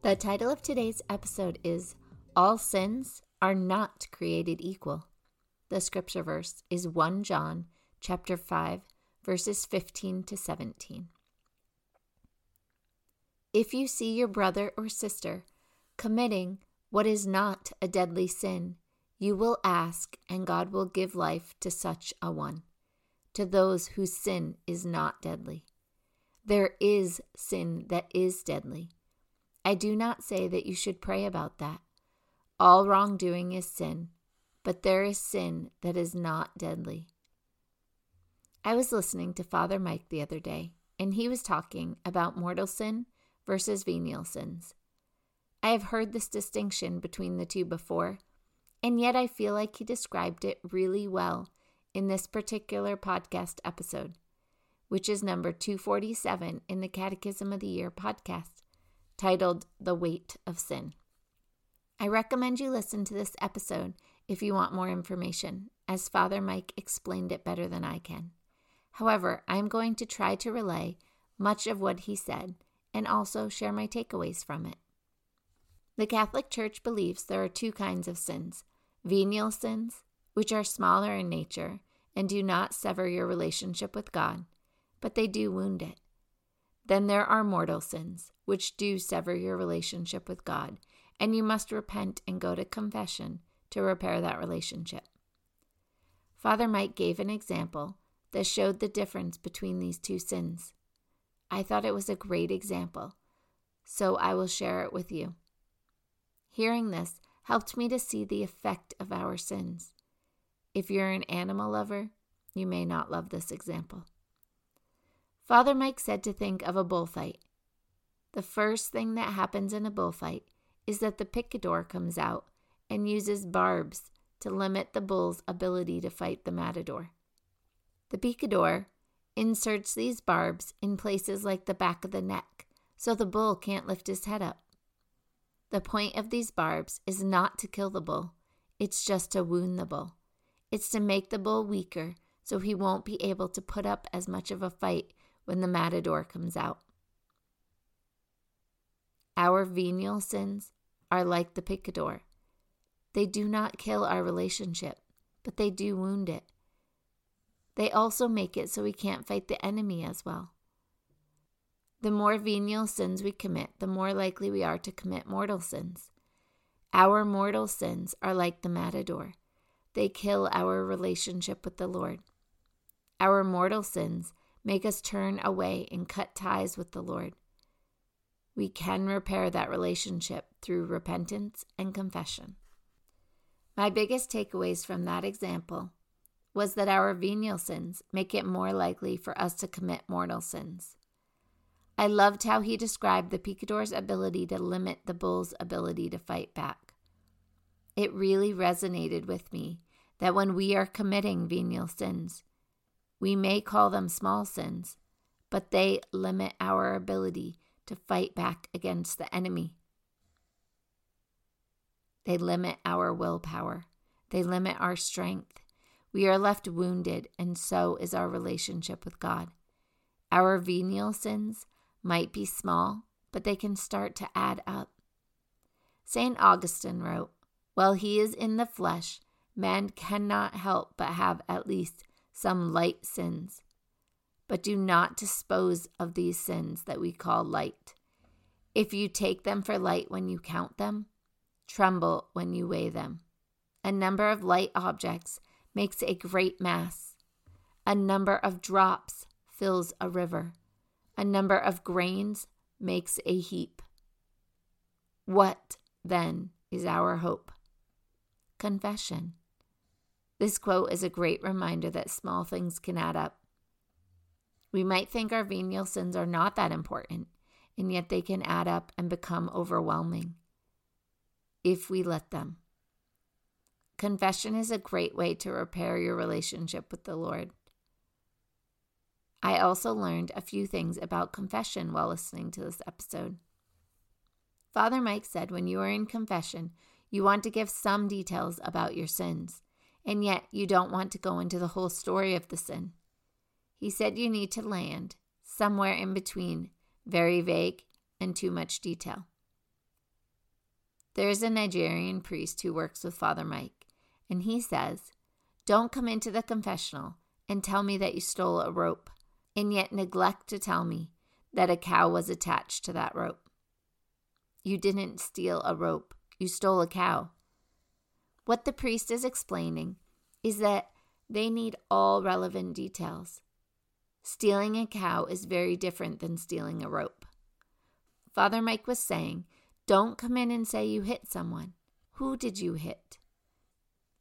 The title of today's episode is All Sins Are Not Created Equal. The scripture verse is 1 John chapter 5 verses 15 to 17. If you see your brother or sister committing what is not a deadly sin, you will ask, and God will give life to such a one, to those whose sin is not deadly. There is sin that is deadly. I do not say that you should pray about that. All wrongdoing is sin, but there is sin that is not deadly. I was listening to Father Mike the other day, and he was talking about mortal sin versus venial sins. I have heard this distinction between the two before, and yet I feel like he described it really well in this particular podcast episode, which is number 247 in the Catechism of the Year podcast titled The Weight of Sin. I recommend you listen to this episode if you want more information, as Father Mike explained it better than I can. However, I am going to try to relay much of what he said and also share my takeaways from it. The Catholic Church believes there are two kinds of sins venial sins, which are smaller in nature and do not sever your relationship with God, but they do wound it. Then there are mortal sins, which do sever your relationship with God, and you must repent and go to confession to repair that relationship. Father Mike gave an example that showed the difference between these two sins. I thought it was a great example, so I will share it with you. Hearing this helped me to see the effect of our sins. If you're an animal lover, you may not love this example. Father Mike said to think of a bullfight. The first thing that happens in a bullfight is that the picador comes out and uses barbs to limit the bull's ability to fight the matador. The picador inserts these barbs in places like the back of the neck so the bull can't lift his head up. The point of these barbs is not to kill the bull, it's just to wound the bull. It's to make the bull weaker so he won't be able to put up as much of a fight when the matador comes out. Our venial sins are like the picador. They do not kill our relationship, but they do wound it. They also make it so we can't fight the enemy as well. The more venial sins we commit, the more likely we are to commit mortal sins. Our mortal sins are like the matador. They kill our relationship with the Lord. Our mortal sins make us turn away and cut ties with the Lord. We can repair that relationship through repentance and confession. My biggest takeaways from that example was that our venial sins make it more likely for us to commit mortal sins. I loved how he described the picador's ability to limit the bull's ability to fight back. It really resonated with me that when we are committing venial sins, we may call them small sins, but they limit our ability to fight back against the enemy. They limit our willpower. They limit our strength. We are left wounded, and so is our relationship with God. Our venial sins might be small, but they can start to add up. St. Augustine wrote, While he is in the flesh, man cannot help but have at least some light sins, but do not dispose of these sins that we call light. If you take them for light when you count them, tremble when you weigh them. A number of light objects makes a great mass. A number of drops fills a river. A number of grains makes a heap. What, then, is our hope? Confession. This quote is a great reminder that small things can add up. We might think our venial sins are not that important, and yet they can add up and become overwhelming if we let them. Confession is a great way to repair your relationship with the Lord. I also learned a few things about confession while listening to this episode. Father Mike said when you are in confession, you want to give some details about your sins, and yet you don't want to go into the whole story of the sin. He said you need to land somewhere in between very vague and too much detail. There is a Nigerian priest who works with Father Mike, and he says, Don't come into the confessional and tell me that you stole a rope, and yet neglect to tell me that a cow was attached to that rope. You didn't steal a rope, you stole a cow. What the priest is explaining is that they need all relevant details. Stealing a cow is very different than stealing a rope. Father Mike was saying, Don't come in and say you hit someone. Who did you hit?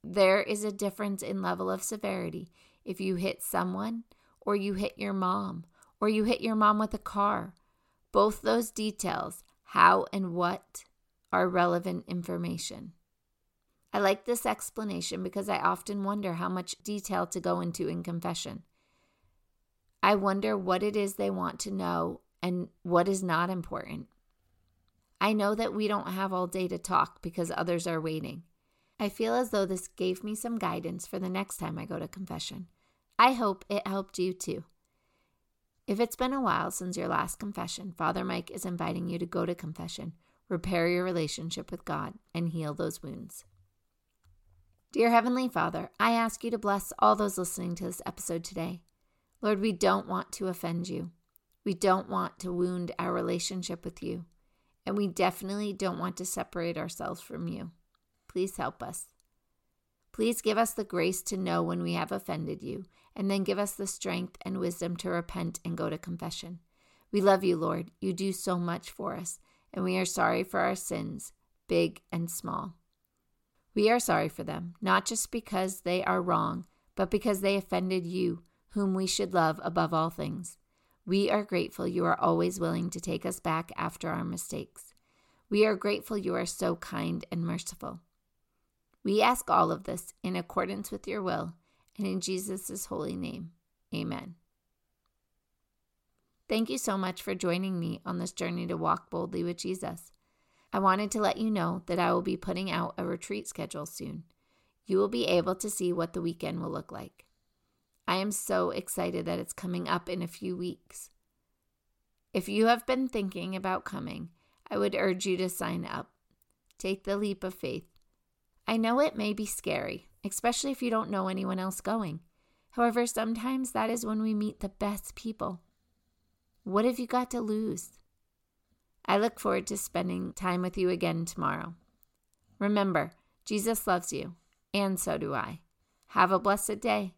There is a difference in level of severity if you hit someone, or you hit your mom, or you hit your mom with a car. Both those details, how and what, are relevant information. I like this explanation because I often wonder how much detail to go into in confession. I wonder what it is they want to know and what is not important. I know that we don't have all day to talk because others are waiting. I feel as though this gave me some guidance for the next time I go to confession. I hope it helped you too. If it's been a while since your last confession, Father Mike is inviting you to go to confession, repair your relationship with God, and heal those wounds. Dear Heavenly Father, I ask you to bless all those listening to this episode today. Lord, we don't want to offend you. We don't want to wound our relationship with you. And we definitely don't want to separate ourselves from you. Please help us. Please give us the grace to know when we have offended you, and then give us the strength and wisdom to repent and go to confession. We love you, Lord. You do so much for us, and we are sorry for our sins, big and small. We are sorry for them, not just because they are wrong, but because they offended you whom we should love above all things. We are grateful you are always willing to take us back after our mistakes. We are grateful you are so kind and merciful. We ask all of this in accordance with your will and in Jesus' holy name. Amen. Thank you so much for joining me on this journey to walk boldly with Jesus. I wanted to let you know that I will be putting out a retreat schedule soon. You will be able to see what the weekend will look like. I am so excited that it's coming up in a few weeks. If you have been thinking about coming, I would urge you to sign up. Take the leap of faith. I know it may be scary, especially if you don't know anyone else going. However, sometimes that is when we meet the best people. What have you got to lose? I look forward to spending time with you again tomorrow. Remember, Jesus loves you, and so do I. Have a blessed day.